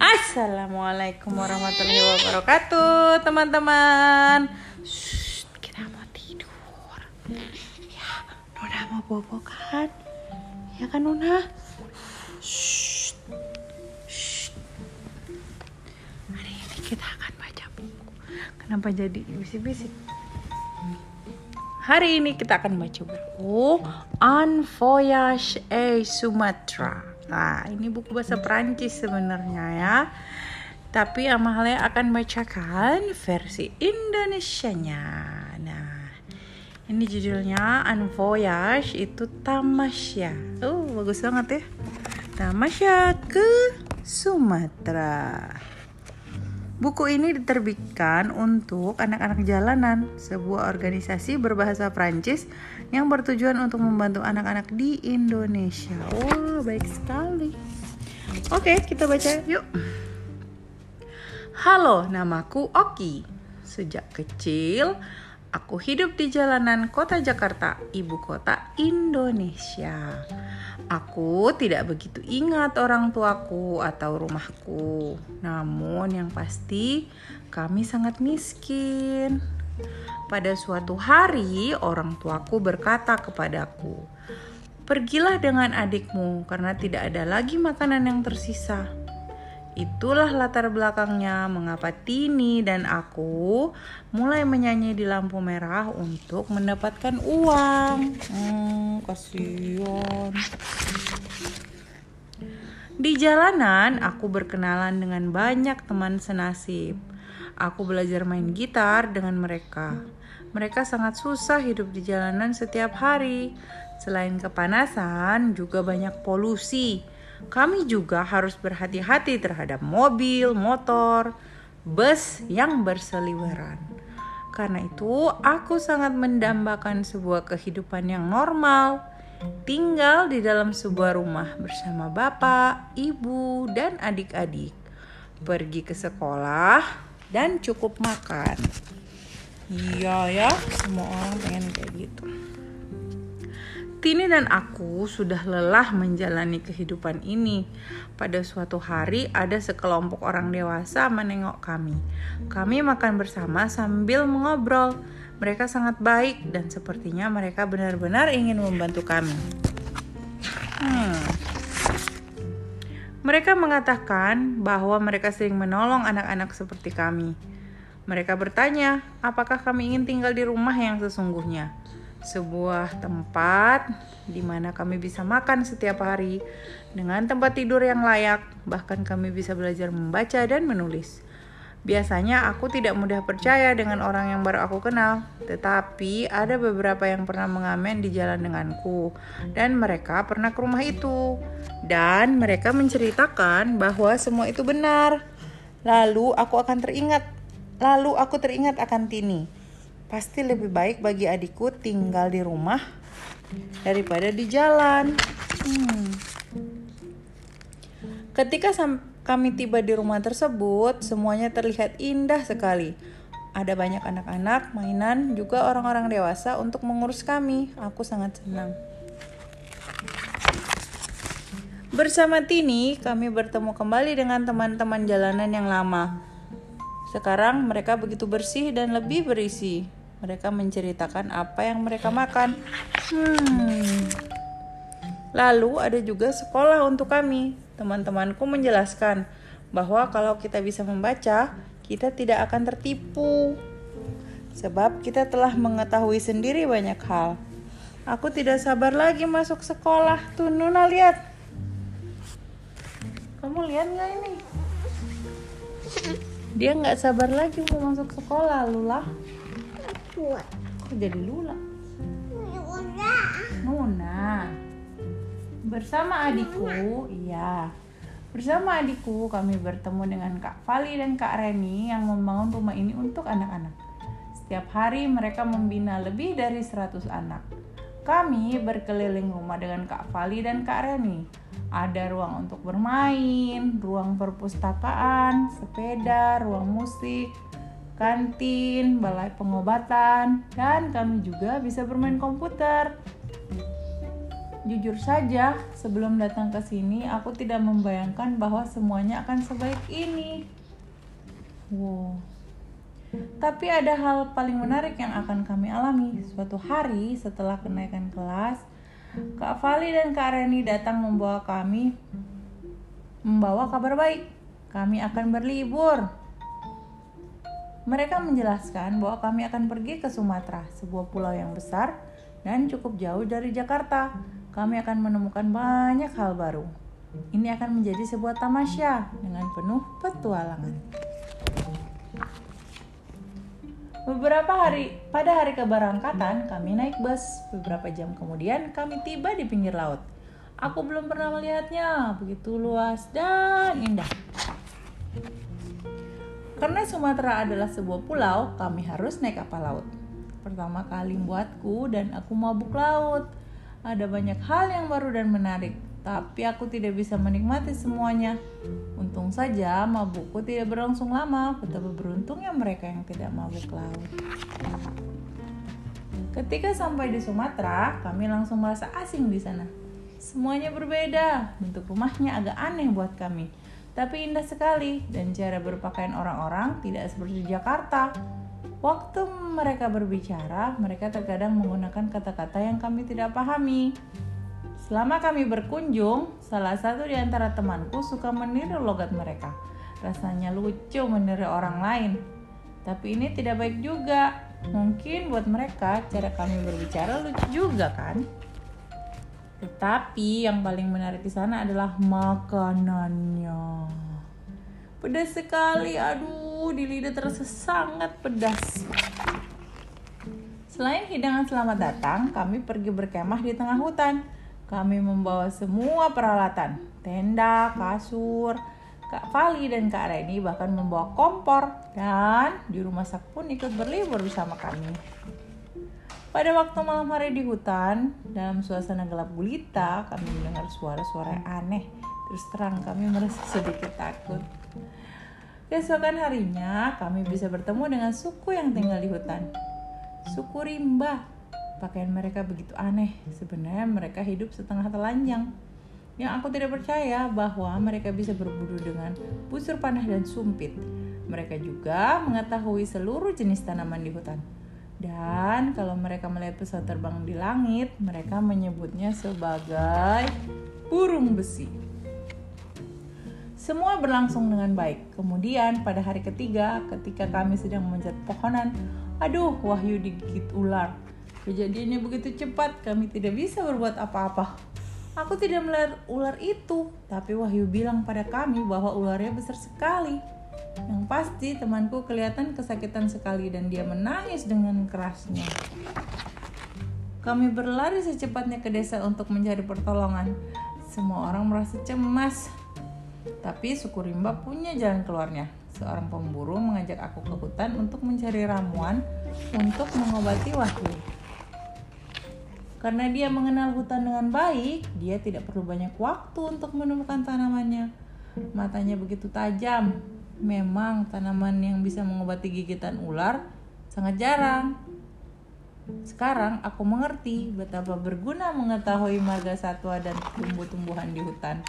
Assalamualaikum warahmatullahi wabarakatuh teman-teman kita mau tidur Ya, Nona mau bobo kan? Ya kan Nona? Hari ini kita akan baca buku Kenapa jadi bisik-bisik? Hari ini kita akan baca buku On Voyage a Sumatra Nah, ini buku bahasa Perancis sebenarnya ya. Tapi Amalia akan bacakan versi Indonesianya. Nah, ini judulnya Un Voyage itu Tamasya. Oh, bagus banget ya. Tamasya ke Sumatera. Buku ini diterbitkan untuk anak-anak jalanan, sebuah organisasi berbahasa Prancis yang bertujuan untuk membantu anak-anak di Indonesia. Oh, baik sekali. Oke, kita baca yuk. Halo, namaku Oki. Sejak kecil, aku hidup di jalanan kota Jakarta, ibu kota Indonesia. Aku tidak begitu ingat orang tuaku atau rumahku. Namun yang pasti kami sangat miskin. Pada suatu hari orang tuaku berkata kepadaku, "Pergilah dengan adikmu karena tidak ada lagi makanan yang tersisa." Itulah latar belakangnya mengapa Tini dan aku mulai menyanyi di lampu merah untuk mendapatkan uang. Hmm, kasihan. Di jalanan, aku berkenalan dengan banyak teman senasib. Aku belajar main gitar dengan mereka. Mereka sangat susah hidup di jalanan setiap hari. Selain kepanasan, juga banyak polusi kami juga harus berhati-hati terhadap mobil, motor, bus yang berseliweran. Karena itu, aku sangat mendambakan sebuah kehidupan yang normal, tinggal di dalam sebuah rumah bersama bapak, ibu, dan adik-adik, pergi ke sekolah, dan cukup makan. Iya ya, semua orang pengen kayak gitu. Tini dan aku sudah lelah menjalani kehidupan ini. Pada suatu hari, ada sekelompok orang dewasa menengok kami. Kami makan bersama sambil mengobrol. Mereka sangat baik dan sepertinya mereka benar-benar ingin membantu kami. Hmm. Mereka mengatakan bahwa mereka sering menolong anak-anak seperti kami. Mereka bertanya, apakah kami ingin tinggal di rumah yang sesungguhnya? Sebuah tempat di mana kami bisa makan setiap hari dengan tempat tidur yang layak, bahkan kami bisa belajar membaca dan menulis. Biasanya aku tidak mudah percaya dengan orang yang baru aku kenal, tetapi ada beberapa yang pernah mengamen di jalan denganku, dan mereka pernah ke rumah itu, dan mereka menceritakan bahwa semua itu benar. Lalu aku akan teringat, lalu aku teringat akan Tini Pasti lebih baik bagi adikku tinggal di rumah daripada di jalan. Hmm. Ketika kami tiba di rumah tersebut, semuanya terlihat indah sekali. Ada banyak anak-anak, mainan, juga orang-orang dewasa untuk mengurus kami. Aku sangat senang. Bersama Tini, kami bertemu kembali dengan teman-teman jalanan yang lama. Sekarang mereka begitu bersih dan lebih berisi. Mereka menceritakan apa yang mereka makan. Hmm. Lalu ada juga sekolah untuk kami. Teman-temanku menjelaskan bahwa kalau kita bisa membaca, kita tidak akan tertipu. Sebab kita telah mengetahui sendiri banyak hal. Aku tidak sabar lagi masuk sekolah. Tuh Nuna lihat. Kamu lihat nggak ini? dia nggak sabar lagi mau masuk sekolah Lula kok jadi Lula Nuna bersama adikku iya. Bersama adikku kami bertemu dengan Kak Fali dan Kak Reni yang membangun rumah ini untuk anak-anak. Setiap hari mereka membina lebih dari 100 anak. Kami berkeliling rumah dengan Kak Fali dan Kak Reni. Ada ruang untuk bermain, ruang perpustakaan, sepeda, ruang musik, kantin, balai pengobatan, dan kami juga bisa bermain komputer. Jujur saja, sebelum datang ke sini, aku tidak membayangkan bahwa semuanya akan sebaik ini. Wow. Tapi ada hal paling menarik yang akan kami alami. Suatu hari setelah kenaikan kelas, Kak Fali dan Kak Reni datang membawa kami membawa kabar baik. Kami akan berlibur. Mereka menjelaskan bahwa kami akan pergi ke Sumatera, sebuah pulau yang besar dan cukup jauh dari Jakarta kami akan menemukan banyak hal baru. Ini akan menjadi sebuah tamasya dengan penuh petualangan. Beberapa hari pada hari keberangkatan kami naik bus. Beberapa jam kemudian kami tiba di pinggir laut. Aku belum pernah melihatnya, begitu luas dan indah. Karena Sumatera adalah sebuah pulau, kami harus naik kapal laut. Pertama kali buatku dan aku mabuk laut ada banyak hal yang baru dan menarik, tapi aku tidak bisa menikmati semuanya. Untung saja mabukku tidak berlangsung lama, betapa beruntungnya mereka yang tidak mabuk laut. Ketika sampai di Sumatera, kami langsung merasa asing di sana. Semuanya berbeda, bentuk rumahnya agak aneh buat kami, tapi indah sekali dan cara berpakaian orang-orang tidak seperti Jakarta. Waktu mereka berbicara, mereka terkadang menggunakan kata-kata yang kami tidak pahami. Selama kami berkunjung, salah satu di antara temanku suka meniru logat mereka. Rasanya lucu meniru orang lain. Tapi ini tidak baik juga. Mungkin buat mereka cara kami berbicara lucu juga kan? Tetapi yang paling menarik di sana adalah makanannya. Pedas sekali, aduh di lidah terasa sangat pedas. Selain hidangan selamat datang, kami pergi berkemah di tengah hutan. Kami membawa semua peralatan, tenda, kasur, Kak Fali dan Kak Reni bahkan membawa kompor dan di rumah sak pun ikut berlibur bersama kami. Pada waktu malam hari di hutan, dalam suasana gelap gulita, kami mendengar suara-suara aneh. Terus terang kami merasa sedikit takut. Keesokan harinya, kami bisa bertemu dengan suku yang tinggal di hutan. Suku rimba. Pakaian mereka begitu aneh. Sebenarnya mereka hidup setengah telanjang. Yang aku tidak percaya bahwa mereka bisa berburu dengan busur panah dan sumpit. Mereka juga mengetahui seluruh jenis tanaman di hutan. Dan kalau mereka melihat pesawat terbang di langit, mereka menyebutnya sebagai burung besi. Semua berlangsung dengan baik. Kemudian pada hari ketiga, ketika kami sedang memanjat pohonan, aduh, Wahyu digigit ular. Kejadiannya begitu cepat, kami tidak bisa berbuat apa-apa. Aku tidak melihat ular itu, tapi Wahyu bilang pada kami bahwa ularnya besar sekali. Yang pasti temanku kelihatan kesakitan sekali dan dia menangis dengan kerasnya. Kami berlari secepatnya ke desa untuk mencari pertolongan. Semua orang merasa cemas tapi suku rimba punya jalan keluarnya. Seorang pemburu mengajak aku ke hutan untuk mencari ramuan untuk mengobati Wahyu. Karena dia mengenal hutan dengan baik, dia tidak perlu banyak waktu untuk menemukan tanamannya. Matanya begitu tajam. Memang tanaman yang bisa mengobati gigitan ular sangat jarang. Sekarang aku mengerti betapa berguna mengetahui marga satwa dan tumbuh-tumbuhan di hutan.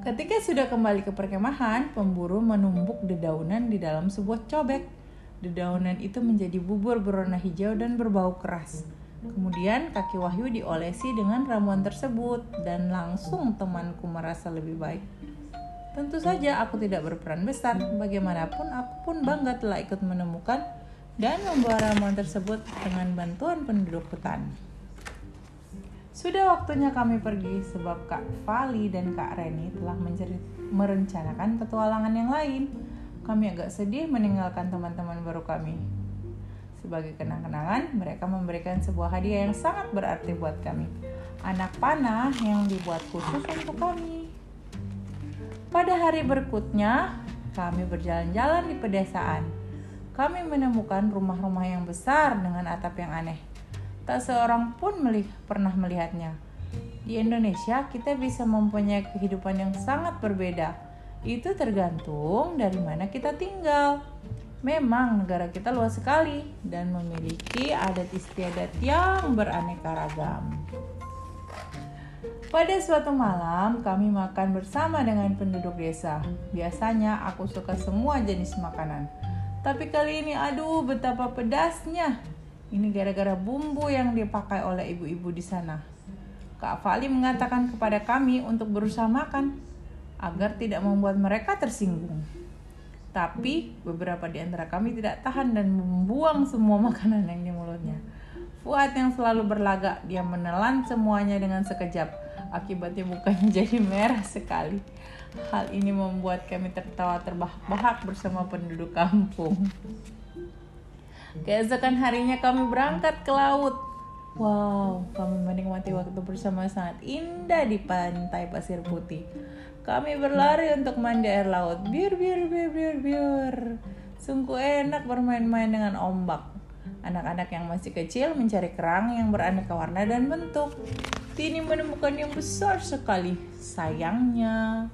Ketika sudah kembali ke perkemahan, pemburu menumbuk dedaunan di dalam sebuah cobek. Dedaunan itu menjadi bubur berwarna hijau dan berbau keras. Kemudian kaki Wahyu diolesi dengan ramuan tersebut dan langsung temanku merasa lebih baik. Tentu saja aku tidak berperan besar, bagaimanapun aku pun bangga telah ikut menemukan dan membawa ramuan tersebut dengan bantuan penduduk hutan. Sudah waktunya kami pergi sebab Kak Fali dan Kak Reni telah merencanakan petualangan yang lain. Kami agak sedih meninggalkan teman-teman baru kami. Sebagai kenang-kenangan, mereka memberikan sebuah hadiah yang sangat berarti buat kami. Anak panah yang dibuat khusus untuk kami. Pada hari berikutnya, kami berjalan-jalan di pedesaan. Kami menemukan rumah-rumah yang besar dengan atap yang aneh tak seorang pun melih, pernah melihatnya. Di Indonesia, kita bisa mempunyai kehidupan yang sangat berbeda. Itu tergantung dari mana kita tinggal. Memang negara kita luas sekali dan memiliki adat istiadat yang beraneka ragam. Pada suatu malam, kami makan bersama dengan penduduk desa. Biasanya aku suka semua jenis makanan. Tapi kali ini aduh betapa pedasnya. Ini gara-gara bumbu yang dipakai oleh ibu-ibu di sana. Kak Fali mengatakan kepada kami untuk berusaha makan agar tidak membuat mereka tersinggung. Tapi beberapa di antara kami tidak tahan dan membuang semua makanan yang di mulutnya. Fuad yang selalu berlagak, dia menelan semuanya dengan sekejap. Akibatnya mukanya jadi merah sekali. Hal ini membuat kami tertawa terbahak-bahak bersama penduduk kampung. Keesokan harinya kami berangkat ke laut. Wow, kami menikmati waktu bersama sangat indah di pantai pasir putih. Kami berlari untuk mandi air laut. Biur, biur, biur, biur, biur. Sungguh enak bermain-main dengan ombak. Anak-anak yang masih kecil mencari kerang yang beraneka warna dan bentuk. Tini menemukan yang besar sekali. Sayangnya,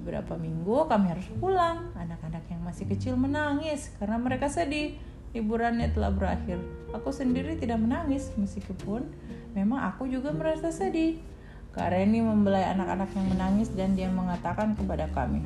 beberapa minggu kami harus pulang. Anak-anak yang masih kecil menangis karena mereka sedih. Liburannya telah berakhir. Aku sendiri tidak menangis meskipun memang aku juga merasa sedih. Kak Reni membelai anak-anak yang menangis dan dia mengatakan kepada kami,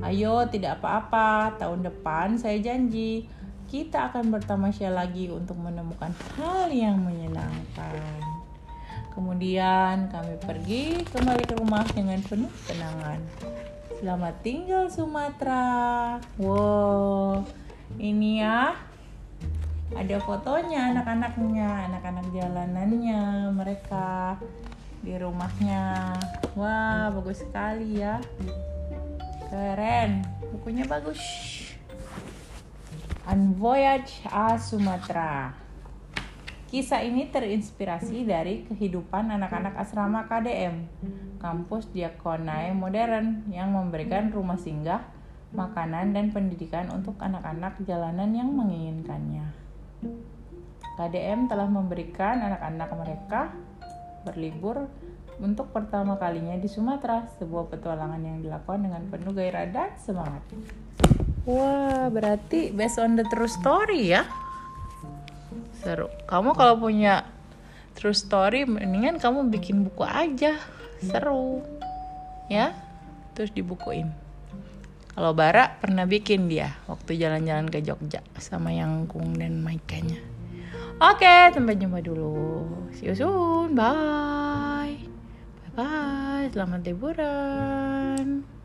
Ayo, tidak apa-apa. Tahun depan saya janji kita akan bertamasya lagi untuk menemukan hal yang menyenangkan. Kemudian kami pergi kembali ke rumah dengan penuh kenangan. Selamat tinggal Sumatera. Wow, ini ya ada fotonya anak-anaknya, anak-anak jalanannya mereka di rumahnya wah bagus sekali ya keren bukunya bagus Un Voyage a Sumatra Kisah ini terinspirasi dari kehidupan anak-anak asrama KDM, kampus diakonai modern yang memberikan rumah singgah, makanan, dan pendidikan untuk anak-anak jalanan yang menginginkannya. KDM telah memberikan anak-anak mereka berlibur untuk pertama kalinya di Sumatera, sebuah petualangan yang dilakukan dengan penuh gairah dan semangat. Wah, berarti based on the true story ya? Seru. Kamu kalau punya true story, mendingan kamu bikin buku aja. Seru. Ya? Terus dibukuin. Kalau Bara pernah bikin dia waktu jalan-jalan ke Jogja sama yang Kung dan Maikanya. Oke, sampai jumpa dulu. See you soon. Bye. Bye bye. Selamat liburan.